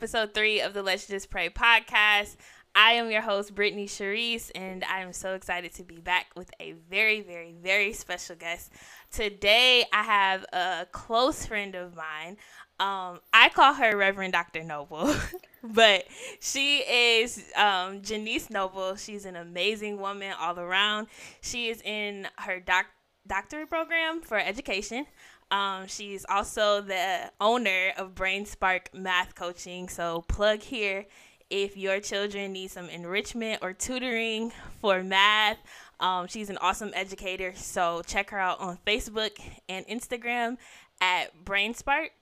episode three of the Let's Just Pray podcast. I am your host, Brittany Charisse, and I am so excited to be back with a very, very, very special guest. Today, I have a close friend of mine. Um, I call her Reverend Dr. Noble, but she is um, Janice Noble. She's an amazing woman all around. She is in her doc- doctorate program for education. Um, she's also the owner of Brain Spark Math Coaching. So, plug here if your children need some enrichment or tutoring for math. Um, she's an awesome educator. So, check her out on Facebook and Instagram at Brain Spark.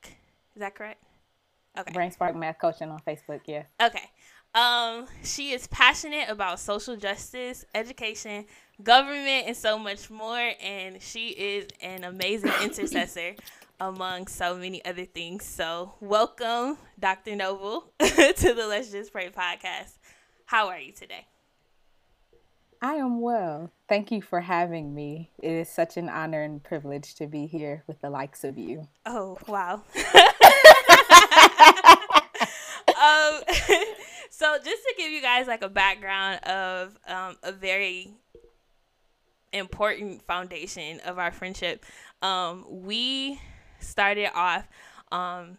Is that correct? Okay. Brain Spark Math Coaching on Facebook, yeah. Okay. Um, she is passionate about social justice, education, government, and so much more. And she is an amazing intercessor among so many other things. So, welcome, Dr. Noble, to the Let's Just Pray podcast. How are you today? I am well. Thank you for having me. It is such an honor and privilege to be here with the likes of you. Oh, wow. um, so just to give you guys like a background of um, a very important foundation of our friendship, um, we started off um,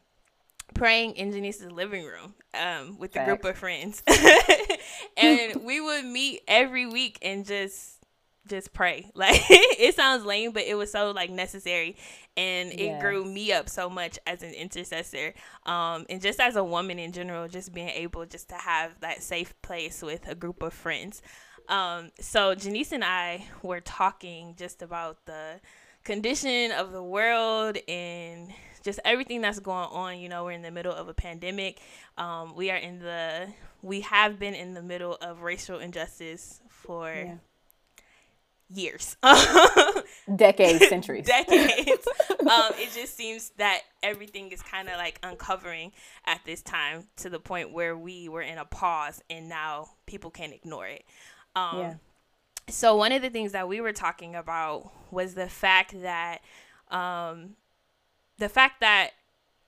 praying in Janice's living room um, with a group of friends, and we would meet every week and just just pray. Like it sounds lame, but it was so like necessary, and it grew me up so much as an intercessor, um, and just as a woman in general, just being able just to have that safe place with a group of friends. Um, so Janice and I were talking just about the condition of the world and just everything that's going on. You know, we're in the middle of a pandemic. Um, we are in the we have been in the middle of racial injustice for Yeah. years. Decades, centuries. decades. um, it just seems that everything is kind of like uncovering at this time to the point where we were in a pause and now people can ignore it. Um, Yeah. So one of the things that we were talking about was the fact that um, the fact that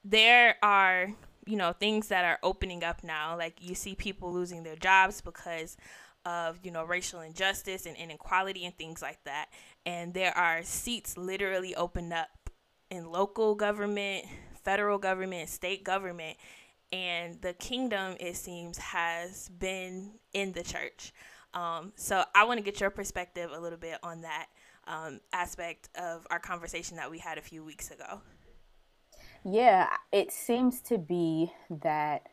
there are you know things that are opening up now. Like you see people losing their jobs because of you know racial injustice and inequality and things like that. And there are seats literally opened up in local government federal government state government. And the kingdom it seems has been in the church um, so i want to get your perspective a little bit on that um, aspect of our conversation that we had a few weeks ago Yeah, it seems to be that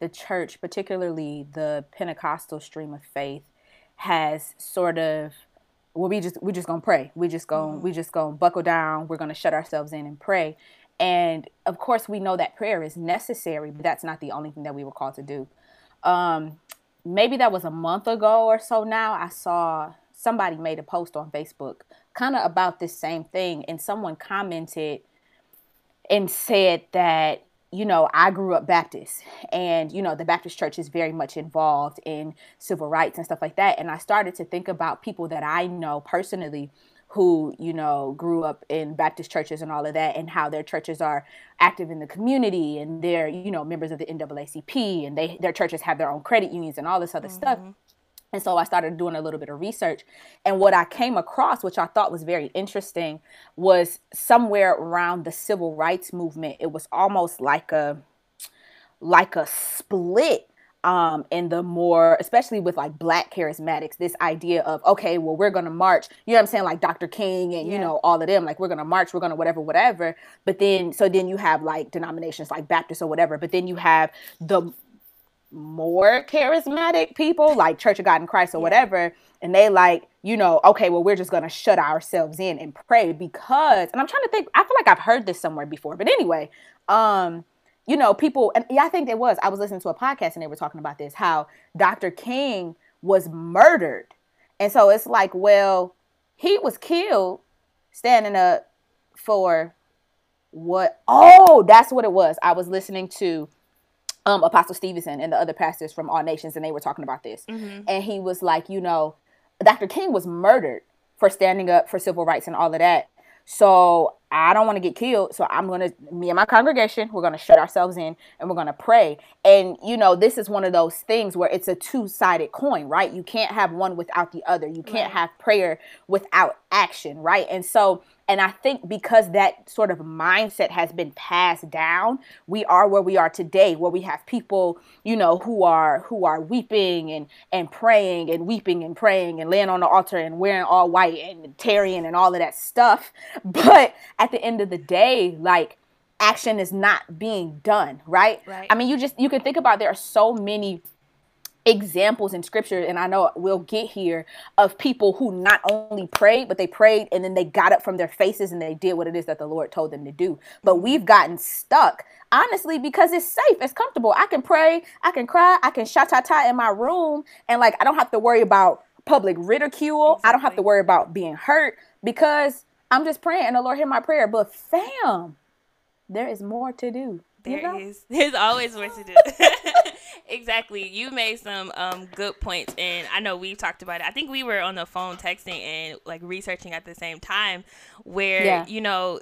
the church, particularly the Pentecostal stream of faith, has sort of well, we just we just gonna pray. We just gonna we just gonna buckle down. We're gonna shut ourselves in and pray. And of course, we know that prayer is necessary, but that's not the only thing that we were called to do. Um, maybe that was a month ago or so now. I saw somebody made a post on Facebook kind of about this same thing, and someone commented and said that you know I grew up Baptist and you know the Baptist church is very much involved in civil rights and stuff like that and I started to think about people that I know personally who you know grew up in Baptist churches and all of that and how their churches are active in the community and they're you know members of the NAACP and they their churches have their own credit unions and all this other stuff mm-hmm. and so I started doing a little bit of research. And what I came across, which I thought was very interesting, was somewhere around the civil rights movement. It was almost like a like a split um, in the more, especially with like black charismatics, this idea of, okay, well, we're going to march, you know what I'm saying? Like Dr. King and, you know, all of them, like we're going to march, we're going to whatever, whatever. But then, so then you have like denominations like Baptist or whatever, but then you have the more charismatic people like Church of God in Christ or whatever, and they like, you know, okay, well, we're just gonna shut ourselves in and pray because, and I'm trying to think, I feel like I've heard this somewhere before, but anyway, um, you know, people, and yeah, I think it was. I was listening to a podcast and they were talking about this how Dr. King was murdered. And so it's like, well, he was killed standing up for what? Oh, that's what it was. I was listening to um, Apostle Stevenson and the other pastors from all nations, and they were talking about this. Mm-hmm. And he was like, you know, Dr. King was murdered for standing up for civil rights and all of that. So I don't want to get killed. So I'm going to, me and my congregation, we're going to shut ourselves in and we're going to pray. And, you know, this is one of those things where it's a two sided coin, right? You can't have one without the other. You can't Right. have prayer without action, right? And so, and I think because that sort of mindset has been passed down, we are where we are today, where we have people, you know, who are who are weeping and and praying and weeping and praying and laying on the altar and wearing all white and tarrying and all of that stuff. But at the end of the day, like action is not being done, right? Right. I mean, you just you can think about there are so many examples in scripture and i know we'll get here of people who not only prayed but they prayed and then they got up from their faces and they did what it is that the lord told them to do but we've gotten stuck honestly because it's safe it's comfortable i can pray i can cry i can shout ta ta in my room and like i don't have to worry about public ridicule i don't have to worry about being hurt because i'm just praying and the lord hear my prayer but fam there is more to do you know? is. There's always more to do. exactly. You made some um good points, and I know we've talked about it. I think we were on the phone texting and like researching at the same time, where Yeah. you know,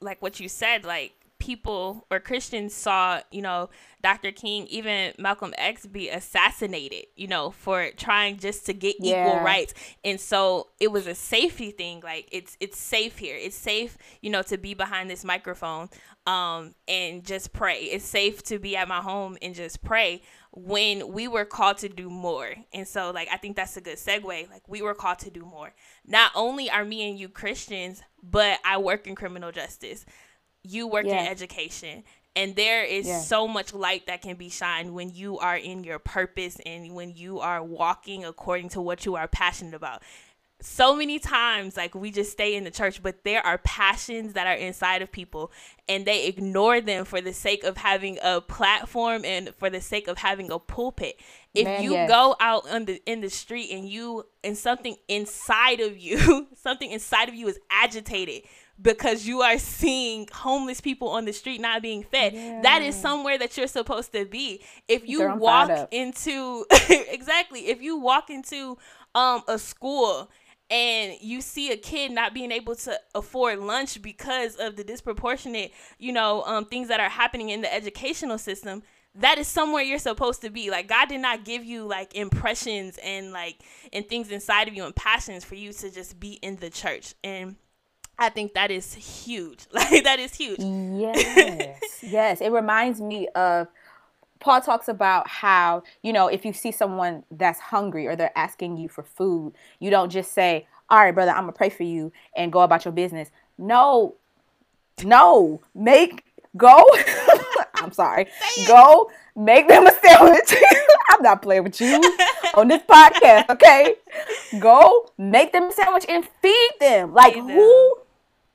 like what you said, like people or Christians saw, you know, Dr. King, even Malcolm X be assassinated, you know, for trying just to get equal rights. And so it was a safety thing. Like it's it's safe here. It's safe, you know, to be behind this microphone um and just pray. It's safe to be at my home and just pray when we were called to do more. And so like I think that's a good segue. Like we were called to do more. Not only are me and you Christians, but I work in criminal justice you work Yeah. in education and there is Yeah. so much light that can be shined when you are in your purpose and when you are walking according to what you are passionate about so many times like we just stay in the church but there are passions that are inside of people and they ignore them for the sake of having a platform and for the sake of having a pulpit if Man, you yes. go out on the in the street and you and something inside of you something inside of you is agitated because you are seeing homeless people on the street not being fed. That is somewhere that you're supposed to be. If you walk into exactly if you walk into um a school and you see a kid not being able to afford lunch because of the disproportionate you know um things that are happening in the educational system that is somewhere you're supposed to be. Like god did not give you like impressions and like and things inside of you and passions for you to just be in the church. And i think that is huge like that is huge Yes, yes. It reminds me of Paul talks about how, you know, if you see someone that's hungry or they're asking you for food, you don't just say, All right, brother, I'm going to pray for you and go about your business. No, no, make, go. I'm sorry. Go make them a sandwich. I'm not playing with you on this podcast, okay? Go make them a sandwich and feed them. Like, who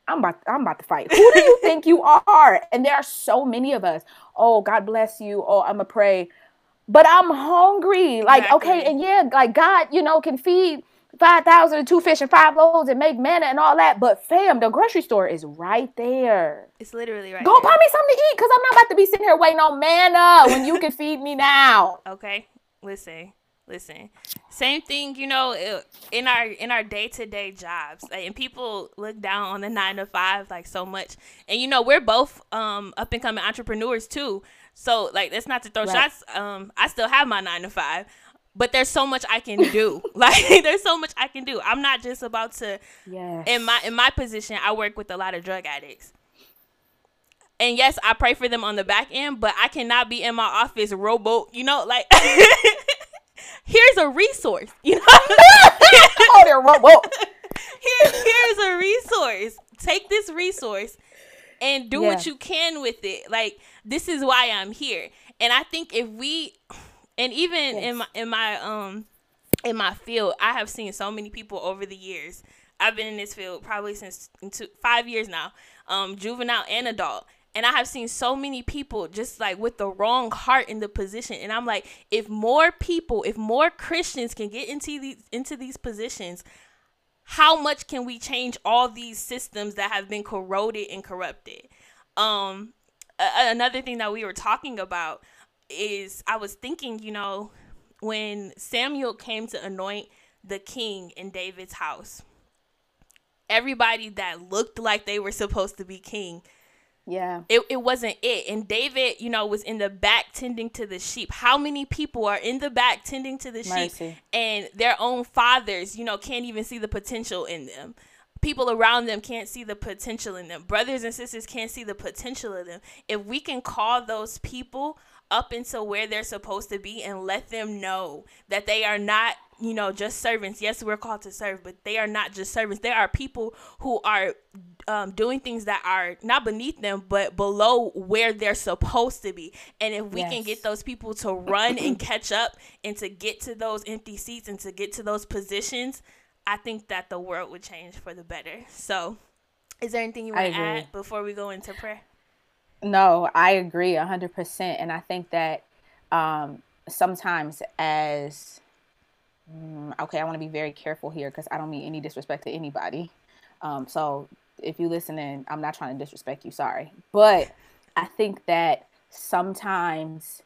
I'm about I'm about to fight. Who do you think you are? And there are so many of us. Oh, God bless you. Oh, I'm gonna pray. But I'm hungry. Like, okay, and yeah, like God, you know, can feed 5,000 and two fish and five loaves and make manna and all that. But fam, the grocery store is right there. it's literally right Go there. buy me something to eat because I'm not about to be sitting here waiting on manna when you can feed me now. okay listen listen same thing you know in our in our day-to-day jobs like, and people look down on the nine to five like so much and you know we're both um up and coming entrepreneurs too so like that's not to throw Right. shots um i still have my nine to five but there's so much i can do like there's so much i can do i'm not just about to Yeah. in my in my position, I work with a lot of drug addicts. And yes, I pray for them on the back end, but I cannot be in my office rowboat, you know, like here's a resource, you know. oh, there, whoa, whoa. Here, here's a resource. Take this resource and do what you can with it. Like this is why I'm here. And I think if we and even in my in my um in my field, I have seen so many people over the years. I've been in this field probably since two, five years now, um, juvenile and adult. And I have seen so many people just like with the wrong heart in the position. And I'm like, if more people, if more Christians can get into these into these positions, how much can we change all these systems that have been corroded and corrupted? Um a- another thing that we were talking about is I was thinking, you know, when Samuel came to anoint the king in David's house, everybody that looked like they were supposed to be king Yeah. it, it wasn't it. And david you know was in the back tending to the sheep. How many people are in the back tending to the sheep and their own fathers you know can't even see the potential in them? People around them can't see the potential in them. Brothers and sisters can't see the potential in them. If we can call those people up into where they're supposed to be and let them know that they are not you know just servants. Yes we're called to serve but they are not just servants. There are people who are um, doing things that are not beneath them but below where they're supposed to be. And if we can get those people to run and catch up and to get to those empty seats and to get to those positions i think that the world would change for the better. So is there anything you want to add before we go into prayer No, I agree hundred percent, and I think that um, sometimes as mm, okay, I want to be very careful here because I don't mean any disrespect to anybody. Um, so if you listening, I'm not trying to disrespect you. Sorry, but I think that sometimes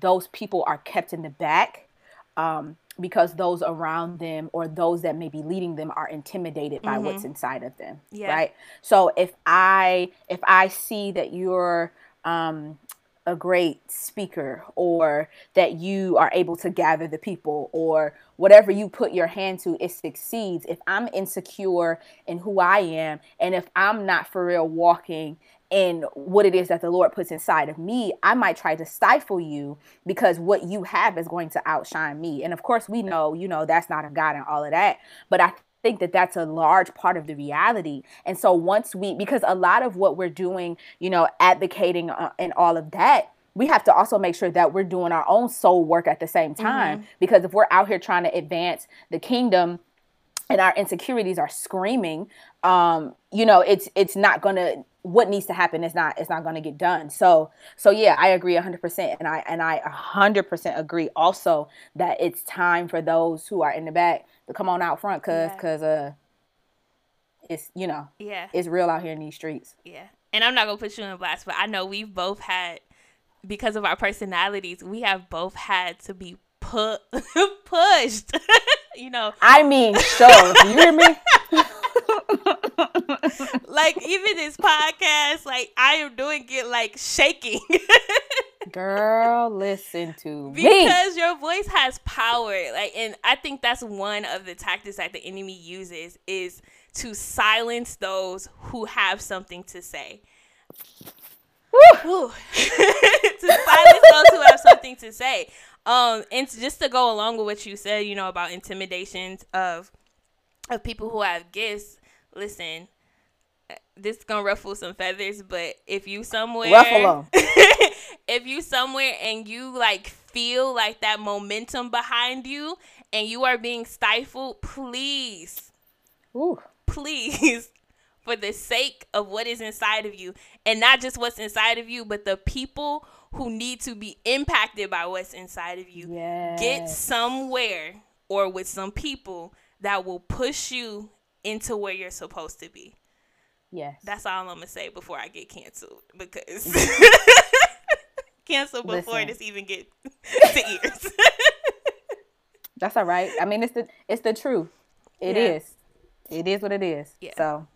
those people are kept in the back um, because those around them or those that may be leading them are intimidated by what's inside of them Yeah. right? So if i if i see that you're um, a great speaker or that you are able to gather the people or whatever you put your hand to it succeeds. If i'm insecure in who i am and if i'm not for real walking in what it is that the lord puts inside of me i might try to stifle you because what you have is going to outshine me. And of course we know you know that's not of god and all of that but i think that that's a large part of the reality. And so once we because a lot of what we're doing you know advocating uh, and all of that we have to also make sure that we're doing our own soul work at the same time. Because if we're out here trying to advance the kingdom and our insecurities are screaming um you know it's it's not gonna what needs to happen is not it's not gonna get done so so yeah i agree 100% and i and i 100% agree also that it's time for those who are in the back to come on out front cuz Yeah. cuz uh it's you know yeah it's real out here in these streets Yeah. And I'm not gonna put you in blast, but I know we've both had because of our personalities, we have both had to be put pushed. you know, i mean so you hear me like even this podcast, like I am doing it like shaking. girl listen to me. Because your voice has power. Like and i think that's one of the tactics that the enemy uses is to silence those who have something to say. To silence those who have something to say. Um and just to go along with what you said you know about intimidations of of people who have gifts listen this is gonna ruffle some feathers but if you somewhere Ruffle 'em. if you somewhere and you like feel like that momentum behind you and you are being stifled please Ooh. please for the sake of what is inside of you and not just what's inside of you but the people who need to be impacted by what's inside of you get somewhere or with some people that will push you into where you're supposed to be yes that's all i'm gonna say before i get canceled because cancel before Listen. this even get to ears That's all right. I mean, it's the it's the truth. It Yeah. is. It is what it is. Yeah. So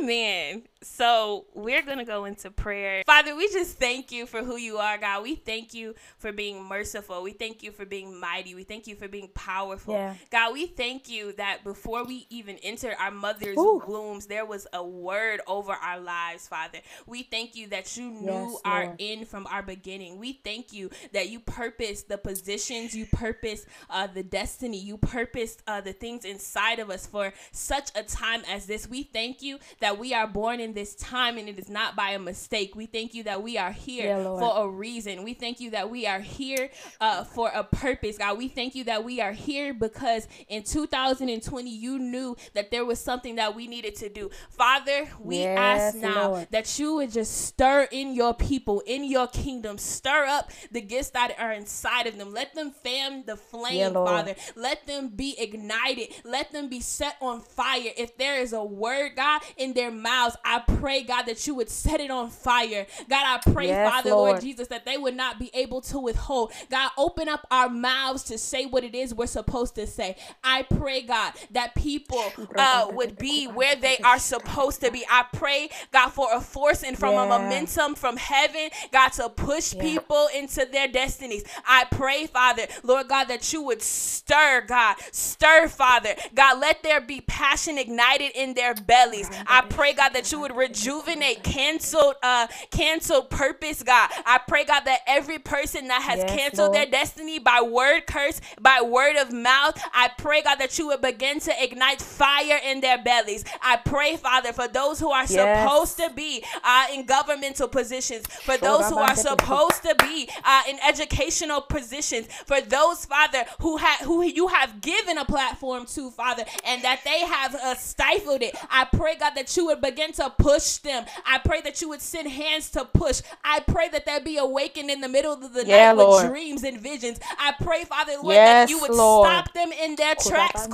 Amen. So we're going to go into prayer. Father, we just thank you for who you are, God. We thank you for being merciful. We thank you for being mighty. We thank you for being powerful. Yeah. God, we thank you that before we even entered our mother's Ooh. wombs, there was a word over our lives, Father. We thank you that you knew Yes, our Lord. end from our beginning. We thank you that you purpose the positions, you purpose uh, the destiny, you purposed uh, the things inside of us for such a time as this. We thank you that we are born in in this time and it is not by a mistake. We thank you that we are here Yeah, for a reason. We thank you that we are here uh, for a purpose, God. We thank you that we are here because in 2020 you knew that there was something that we needed to do. Father, we ask now Lord. that you would just stir in your people, in your kingdom, stir up the gifts that are inside of them. Let them fan the flame, Yeah, Father. Let them be ignited. Let them be set on fire. If there is a word, God, in their mouths, I pray, God, that you would set it on fire. God, I pray, Yes, Father, Lord. Lord. Jesus, that they would not be able to withhold. God, open up our mouths to say what it is we're supposed to say. I pray, God, that people uh, would be where they are supposed to be. I pray, God, for a force and from a momentum from heaven, God, to push Yeah. people into their destinies. I pray, Father, Lord God, that you would stir, God, stir, Father. God, let there be passion ignited in their bellies. I pray, God, that you would rejuvenate canceled, uh, canceled purpose, God. I pray, God, that every person that has Yes, canceled their destiny by word curse, by word of mouth, I pray, God, that you would begin to ignite fire in their bellies. I pray, Father, for those who are Yes. supposed to be uh, in governmental positions, for those who are supposed to be uh, in educational positions, for those, Father, who have who you have given a platform to, Father, and that they have uh, stifled it. I pray, God, that you would begin to push them. I pray that you would send hands to push. I pray that there be awakened in the middle of the Yeah, night with dreams and visions. I pray, Father, Lord, Yes, that you would Lord. stop them in their tracks.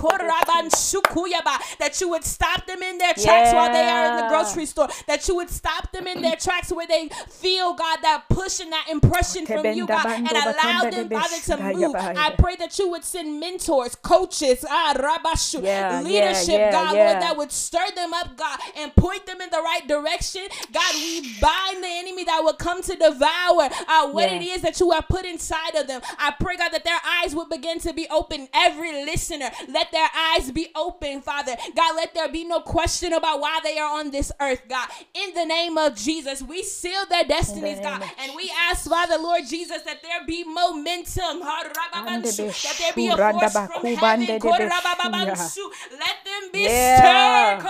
That you would stop them in their tracks while they are in the grocery store. That you would stop them in their tracks where they feel, God, that push and that impression from you, God, and allow them, Father, to move. I pray that you would send mentors, coaches, ah, rabashu, Yeah, yeah, leadership, God. Lord, that would stir them up, God, and point them in the right direction. God, we bind the enemy that will come to devour uh, what Yeah. it is that you have put inside of them. I pray, God, that their eyes would begin to be open. Every listener, let their eyes be open, Father. God, let there be no question about why they are on this earth, God. In the name of Jesus, we seal their destinies, name God, and we ask, Father, Lord Jesus, that there be momentum, that there be a force from heaven. Let them be Yeah. stirred.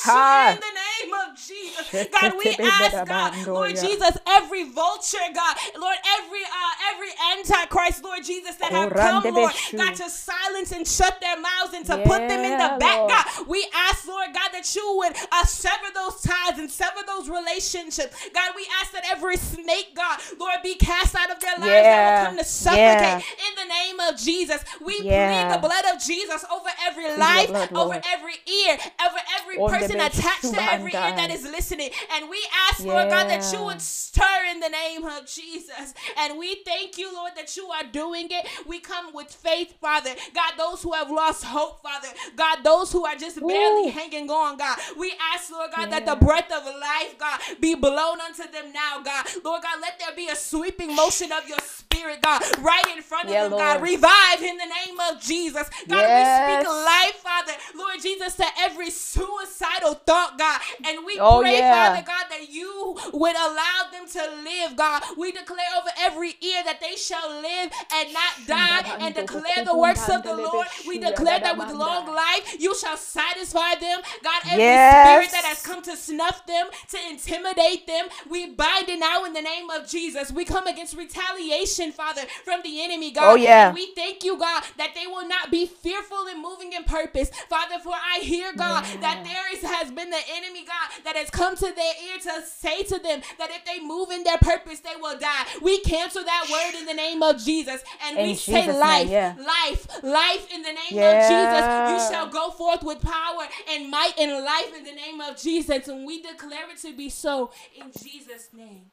Ha. In the name of Jesus, God, we ask God, Lord Jesus, every vulture, God, Lord, every uh, every antichrist, Lord Jesus, that have come, Lord, God, to silence and shut their mouths and to put them in the back, Lord. God. We ask, Lord God, that you would uh, sever those ties and sever those relationships. God, we ask that every snake, God, Lord, be cast out of their lives that will come to suffocate. Yeah. In the name of Jesus, we Yeah. plead the blood of Jesus over every life, blood, over every ear, over every person attached to every that is listening. And we ask, Lord God, that you would stir in the name of Jesus. And we thank you, Lord, that you are doing it. We come with faith, Father. God, those who have lost hope, Father. God, those who are just barely Ooh. hanging on, God. We ask, Lord God, that the breath of life, God, be blown unto them now, God. Lord God, let there be a sweeping motion of your spirit, God, right in front of Yeah, them, God. Revive in the name of Jesus. God, Yes. we speak life, Father. Lord Jesus, to every suicidal thought, God. And we Oh, pray, yeah. Father God, that you would allow them to live, God. We declare over every ear that they shall live and not die and declare the works of the Lord. We declare that with long life you shall satisfy them. God, every Yes. spirit that has come to snuff them, to intimidate them, we bind it now in the name of Jesus. We come against retaliation, Father, from the enemy, God. Oh, yeah. And we thank you, God, that they will not be fearful in moving in purpose. Father, for I hear, God, that there is, has been the enemy, God, that has come to their ear to say to them that if they move in their purpose, they will die. We cancel that word in the name of Jesus. And we In say Jesus' name, life, yeah. life, life in the name Yeah. of Jesus. You shall go forth with power and might and life in the name of Jesus. And we declare it to be so in Jesus' name.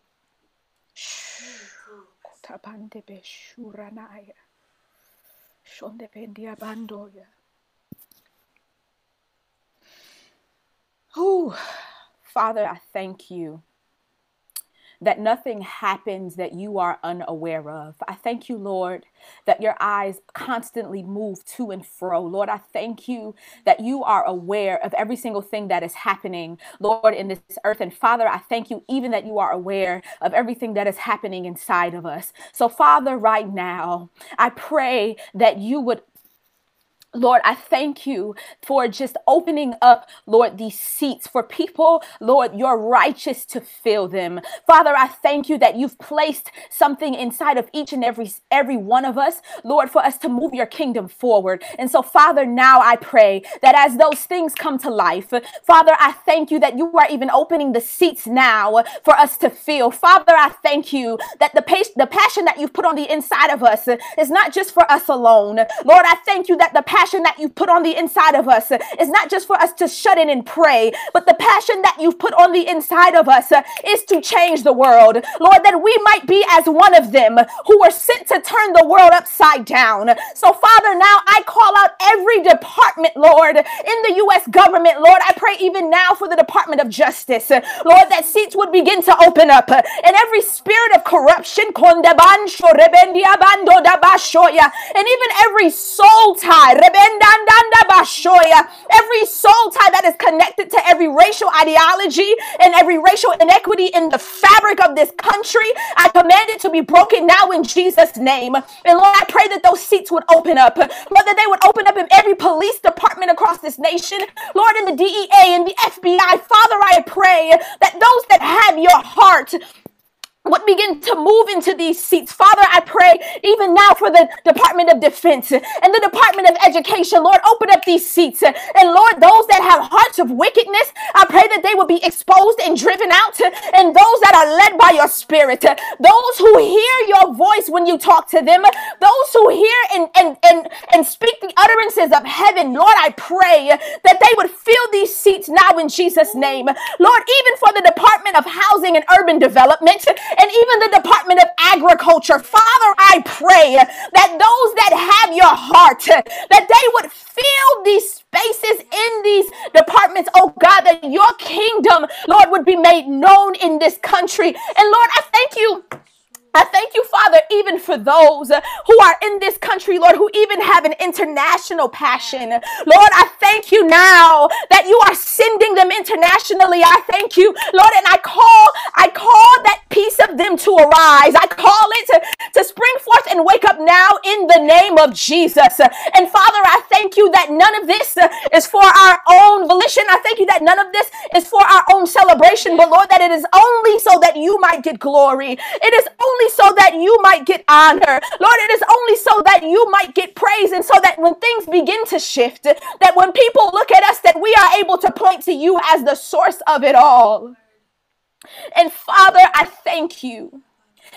Tabande beshuranaya. Shonde pendia bandoya. Ooh, Father, I thank you that nothing happens that you are unaware of. I thank you, Lord, that your eyes constantly move to and fro. Lord, I thank you that you are aware of every single thing that is happening, Lord, in this earth. And Father, I thank you even that you are aware of everything that is happening inside of us. So, Father, right now, I pray that you would Lord, I thank you for just opening up, Lord, these seats for people, Lord, you're righteous to fill them. Father, I thank you that you've placed something inside of each and every every one of us, Lord, for us to move your kingdom forward. And so, Father, now I pray that as those things come to life, Father, I thank you that you are even opening the seats now for us to fill. Father, I thank you that the, pa- the passion that you've put on the inside of us is not just for us alone. Lord, I thank you that the passion that you've put on the inside of us is not just for us to shut in and pray, but the passion that you've put on the inside of us is to change the world. Lord, that we might be as one of them who were sent to turn the world upside down. So, Father, now I call out every department, Lord, in the U.S. government. Lord, I pray even now for the Department of Justice. Lord, that seats would begin to open up and every spirit of corruption, and even every soul tie, every soul tie that is connected to every racial ideology and every racial inequity in the fabric of this country, I command it to be broken now in Jesus' name. And Lord, I pray that those seats would open up. That they would open up in every police department across this nation. Lord, in the DEA and the FBI. Father, I pray that those that have your heart would begin to move into these seats. Father, I pray even now for the Department of Defense and the Department of Education. Lord, open up these seats. And Lord, those that have hearts of wickedness, I pray that they will be exposed and driven out. And those that are led by your spirit, those who hear your voice when you talk to them, those who hear and, and, and, and speak the utterances of heaven, Lord, I pray that they would fill these seats now in Jesus' name. Lord, even for the Department of Housing and Urban Development, and even the Department of Agriculture. Father, I pray that those that have your heart, that they would fill these spaces in these departments, oh God, that your kingdom, Lord, would be made known in this country. And Lord, I thank you I thank you, Father, even for those who are in this country, Lord, who even have an international passion. Lord, I thank you now that you are sending them internationally. I thank you, Lord, and I call, I call that piece of them to arise. I call it to, to spring forth and wake up now in the name of Jesus. And Father, I thank you that none of this is for our own volition. I thank you that none of this is for our own celebration, but Lord, that it is only so that you might get glory. It is only only so that you might get honor. Lord, it is only so that you might get praise. And so that when things begin to shift, that when people look at us, that we are able to point to you as the source of it all. And Father, I thank you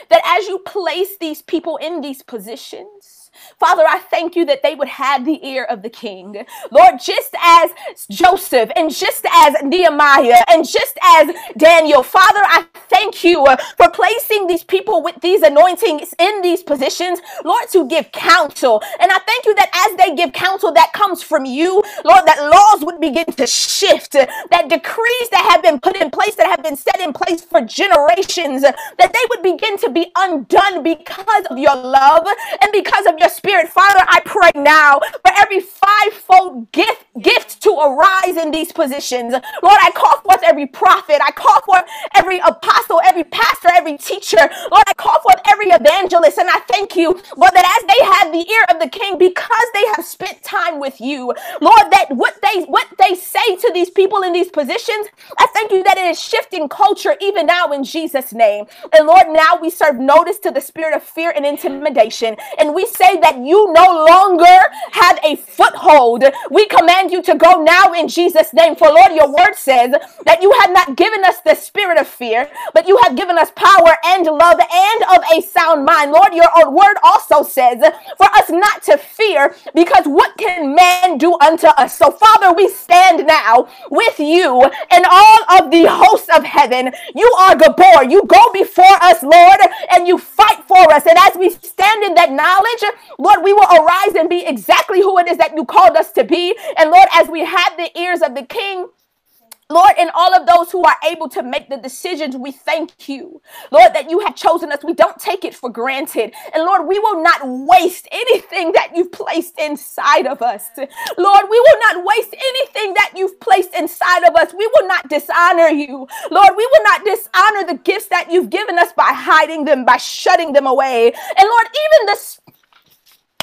that as you place these people in these positions, Father, I thank you that they would have the ear of the king. Lord, just as Joseph and just as Nehemiah and just as Daniel, Father, I thank you for placing these people with these anointings in these positions, Lord, to give counsel. And I thank you that as they give counsel that comes from you, Lord, that laws would begin to shift, that decrees that have been put in place, that have been set in place for generations, that they would begin to be undone because of your love and because of your spirit. Father, I pray now for every fivefold gift, gift to arise in these positions. Lord, I call forth every prophet. I call forth every apostle, every pastor, every teacher. Lord, I call forth every evangelist. And I thank you, Lord, that as they have the ear of the king, because they have spent time with you, Lord, that what they what they say to these people in these positions, I thank you that it is shifting culture even now in Jesus' name. And Lord, now we serve notice to the spirit of fear and intimidation. And we say that you no longer have a foothold. We command you to go now in Jesus' name. For Lord, your word says that you have not given us the spirit of fear, but you have given us power and love and of a sound mind. Lord, your own word also says for us not to fear because what can man do unto us? So, Father, we stand now with you and all of the hosts of heaven. You are Gabor. You go before us, Lord, and you fight for us. And as we stand in that knowledge, Lord, we will arise and be exactly who it is that you called us to be. And Lord, as we have the ears of the King, Lord, and all of those who are able to make the decisions, we thank you, Lord, that you have chosen us. We don't take it for granted. And Lord, we will not waste anything that you've placed inside of us. Lord, we will not waste anything that you've placed inside of us. We will not dishonor you. Lord, we will not dishonor the gifts that you've given us by hiding them, by shutting them away. And Lord, even the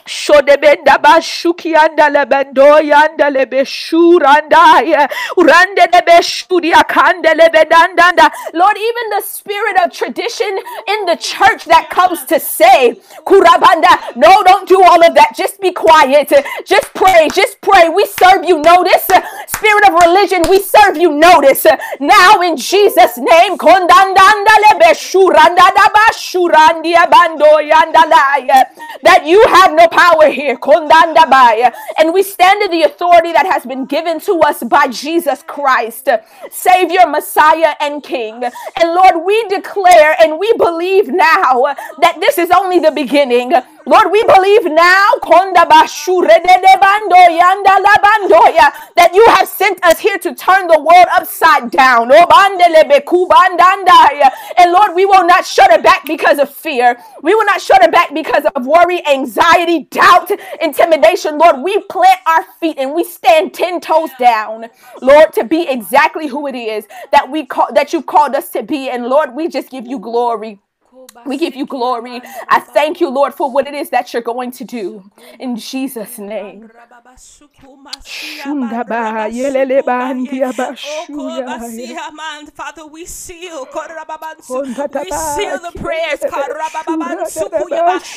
Shodebenda bashuki andale bendo yandale beshurandaya. Rande de beshuria kandele bedandanda. Lord, even the spirit of tradition in the church that comes to say, Kurabanda, no, don't do all of that. Just be quiet. Just pray. Just pray. We serve you. Notice. Spirit of religion, we serve you. Notice. Now in Jesus' name, kondandandale beshurandadaba shurandia bando yandalaya. that you have no power here. Kondandabaya. And we stand in the authority that has been given to us by Jesus Christ, Savior, Messiah, and King. And Lord, we declare and we believe now that this is only the beginning. Lord, we believe now that you have sent us here to turn the world upside down. Oh, and Lord, we will not shut it back because of fear. We will not shut it back because of worry, anxiety, doubt, intimidation. Lord, we plant our feet and we stand 10 toes down, Lord, to be exactly who it is that we call that you've called us to be. And Lord, we just give you glory. We give you glory. I thank you, Lord, for what it is that you're going to do. In Jesus' name. Shundaba yelele bandia bashuya. Oh, Father, we seal, we Kontataba seal the prayers,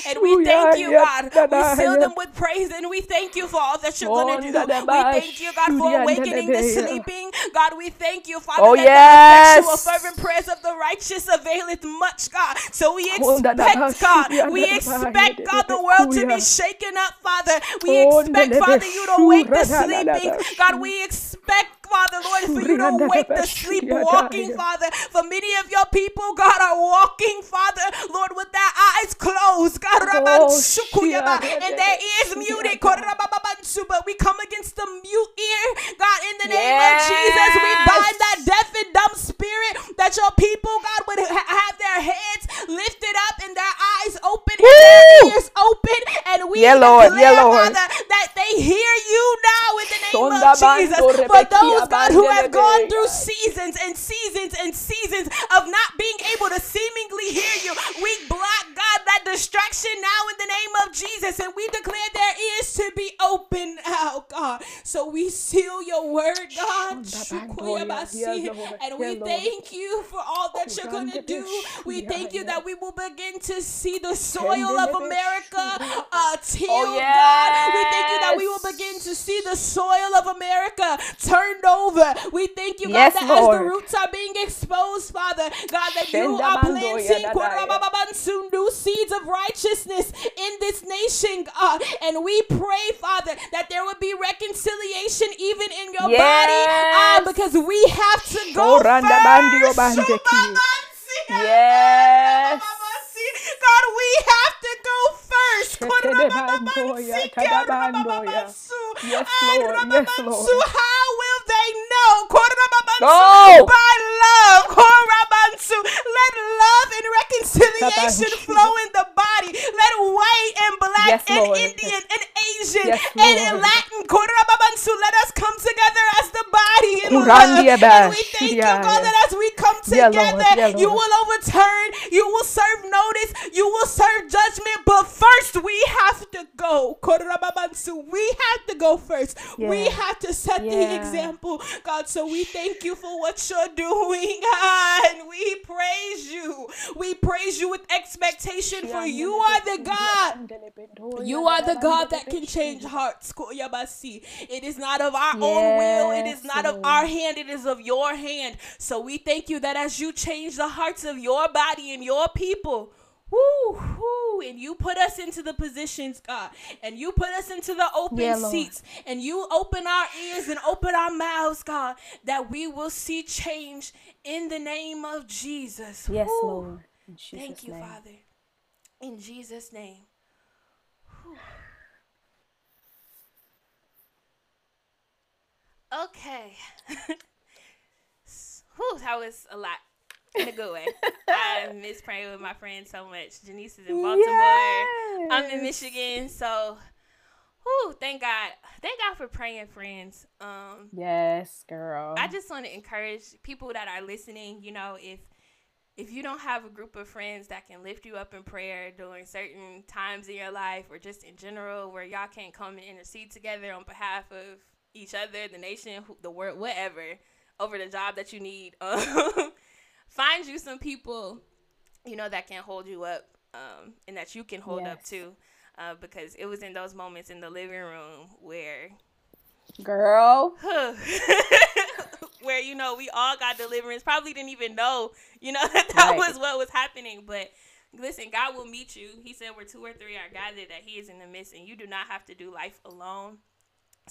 and we thank you, God. We seal them with praise, and we thank you for all that you're going to do. We thank you, God, for awakening the sleeping. God, we thank you, Father, Oh, that yes. the effectual fervent prayers of the righteous availeth much, God. So we expect, God, we expect, God, the world to be shaken up, Father. We Oh, expect, Father, you to wake the sleeping. God, we expect, Father, Lord, for you to wake the sleepwalking, Father. For many of your people, God, are walking, Father, Lord, with their eyes closed, God, Oh, and their ears muted, Shiada. God, Rababansu, but we come against the mute ear, God, in the name of Jesus. We Yes. bind that deaf and dumb spirit that your people, God, would ha- have their heads lifted up and their eyes open and their Woo! ears open, and we Yeah, Lord. declare, Yeah, Lord. Father, that they hear you now in the name of Jesus. For those, God, who have gone through seasons and seasons and seasons of not being able to seemingly hear you, we block, that distraction now in the name of Jesus, and we declare their ears to be open now, God. So we seal your word, God. Shonda bandoya. Shukuyabasi. Yeah, Lord. And we thank you for all that you're going to do. We thank you that we will begin to see the soil of America shuria. uh, tilled, Oh, God. We thank you that we will begin to see the soil of America turned over. We thank you, God, Yes, that as the roots are being exposed, Father, God, that you are planting ya dadaya. Korababansu, new seeds of righteousness in this nation, God. And we pray, Father, that there would be reconciliation even in your body, ah, Yes. because we have to go first. Yes. God, we have to go first. Yes, Lord. Yes, Lord. How will they know? Go. By love. Let love and reconciliation flow in the body. Let white and black Yes, and Lord. Indian and Asian Yes, and. Latin. Let us come together as the body in love. And we thank you, God, that as we come Yeah, Lord. together, Yeah, you will overturn, you will serve notice, you will serve judgment. But first, we have to go. We have to go first. We have to set the example, God. So we thank you for what you're doing, God. And we praise you. We praise you with expectation, for you are the God. You are the God that can change hearts. It is not of our own will. It is not of our hand. It is of your hand. So we thank you that as you change the hearts of your body and your people, whoo, whoo, and you put us into the positions, God, and you put us into the open Yeah, seats, and you open our ears and open our mouths, God, that we will see change in the name of Jesus. Yes, Whoo. Lord. Jesus' Thank you, name. Father. In Jesus' name. Whew. Okay. That was a lot in a good way. I miss praying with my friends so much. Janice is in Baltimore. I'm in Michigan, so whew, thank God. Thank God for praying friends. Um Yes, girl. I just want to encourage people that are listening, you know, if if you don't have a group of friends that can lift you up in prayer during certain times in your life or just in general where y'all can't come and intercede together on behalf of each other, the nation, the world, whatever, over the job that you need, um, find you some people, you know, that can hold you up um, and that you can hold up Yes. to. Uh, because it was in those moments in the living room where Girl. where you know we all got deliverance probably didn't even know you know that that Right. was what was happening but listen god will meet you he said where two or three are gathered that he is in the midst and you do not have to do life alone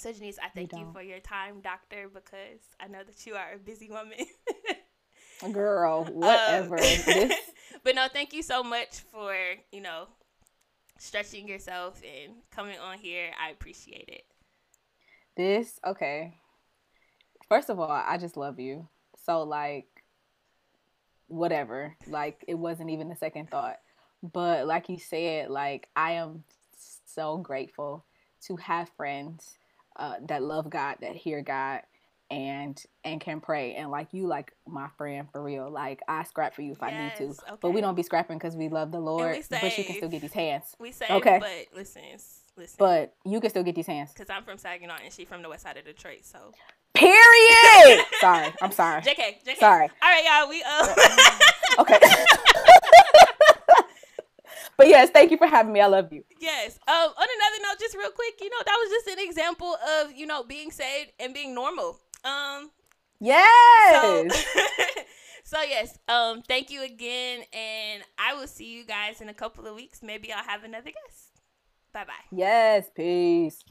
so janice i thank you, don't. for your time doctor because i know that you are a busy woman Girl. Um, Whatever. this but no thank you so much for you know stretching yourself and coming on here i appreciate it this okay first of all i just love you so like whatever like it wasn't even a second thought but like you said like i am so grateful to have friends uh, that love god that hear god and and can pray and like you like my friend for real like i scrap for you if i need to Yes, but we don't be scrapping because we love the lord but you can still get these hands we say Okay. but listen listen but you can still get these hands Because I'm from Saginaw and she from the west side of Detroit. So period sorry i'm sorry JK, JK. Sorry. All right, y'all. We uh Okay. but yes, thank you for having me. I love you. yes. Um. On another note, just real quick, you know, that was just an example of you know being saved and being normal. Um. So, Yes. so yes. Um. Thank you again, and I will see you guys in a couple of weeks. Maybe I'll have another guest. Bye bye. yes, peace.